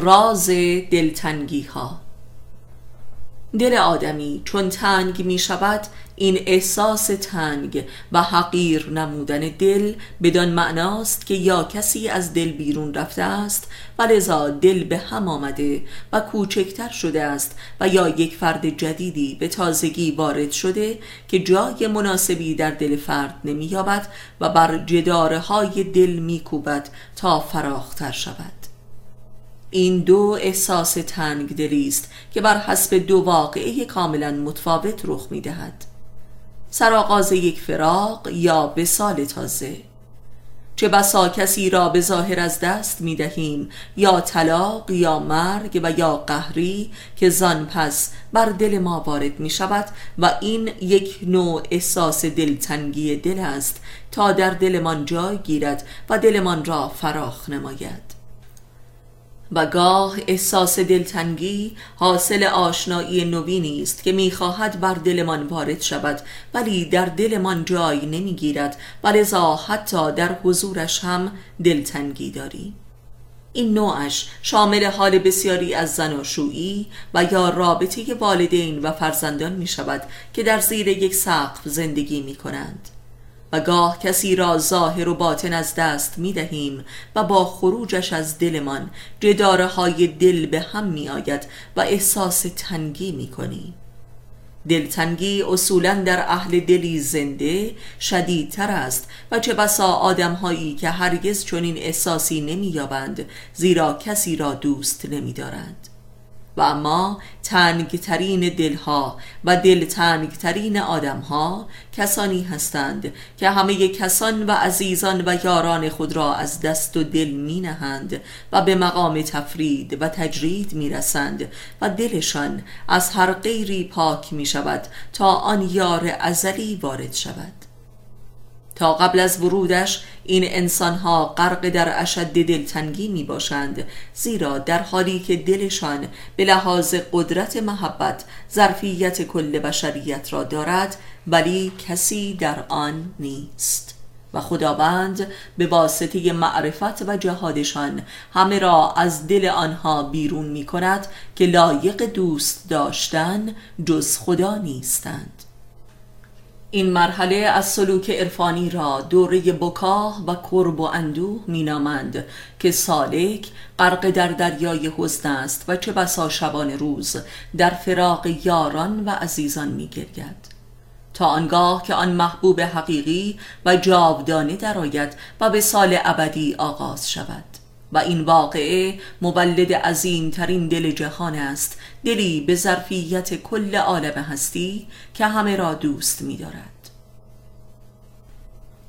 راز دلتنگی ها دل آدمی چون تنگ می شود این احساس تنگ و حقیر نمودن دل بدان معناست که یا کسی از دل بیرون رفته است و لذا دل به هم آمده و کوچکتر شده است و یا یک فرد جدیدی به تازگی وارد شده که جای مناسبی در دل فرد نمییابد و بر جداره های دل میکوبد تا فراختر شود. این دو احساس تنگ است که بر حسب دو واقعه کاملا متفاوت رخ می دهد سرآغاز یک فراق یا وسال تازه. چه بسا کسی را به ظاهر از دست می دهیم یا طلاق یا مرگ و یا قهری که زن پس بر دل ما وارد می شود و این یک نوع احساس دلتنگی دل است تا در دلمان جای گیرد و دلمان را فراخ نماید. و گاه احساس دلتنگی حاصل آشنایی نوینی است که می‌خواهد بر دلمان وارد شود ولی در دلمان جای نمی‌گیرد و لذا حتی در حضورش هم دلتنگی داریم این نوعش شامل حال بسیاری از زناشویی و یا رابطه والدین و فرزندان می شود که در زیر یک سقف زندگی می کنند و گاه کسی را ظاهر و باطن از دست می دهیم و با خروجش از دلمان جداره های دل به هم می آید و احساس تنگی می کنیم. دلتنگی اصولا در اهل دلی زنده شدیدتر است و چه بسا آدم هایی که هرگز چنین احساسی نمی زیرا کسی را دوست نمی دارند و اما تنگترین دلها و دلتنگترین آدمها کسانی هستند که همه کسان و عزیزان و یاران خود را از دست و دل می نهند و به مقام تفرید و تجرید می رسند و دلشان از هر غیری پاک می شود تا آن یار ازلی وارد شود. تا قبل از ورودش این انسانها غرق در اشد دلتنگی می باشند زیرا در حالی که دلشان به لحاظ قدرت محبت ظرفیت کل بشریت را دارد ولی کسی در آن نیست. و خداوند به واسطه معرفت و جهادشان همه را از دل آنها بیرون می کند که لایق دوست داشتن جز خدا نیستند. این مرحله از سلوک عرفانی را دوره بکاه و کرب و اندوه مینامند که سالک غرق در دریای حزن است و چه بسا شبان روز در فراق یاران و عزیزان میگرید. تا آنگاه که آن محبوب حقیقی و جاودانه درآید و به سال ابدی آغاز شود. و این واقعه مولد عظیم ترین دل جهان است. دلی به ظرفیت کل عالم هستی که همه را دوست می دارد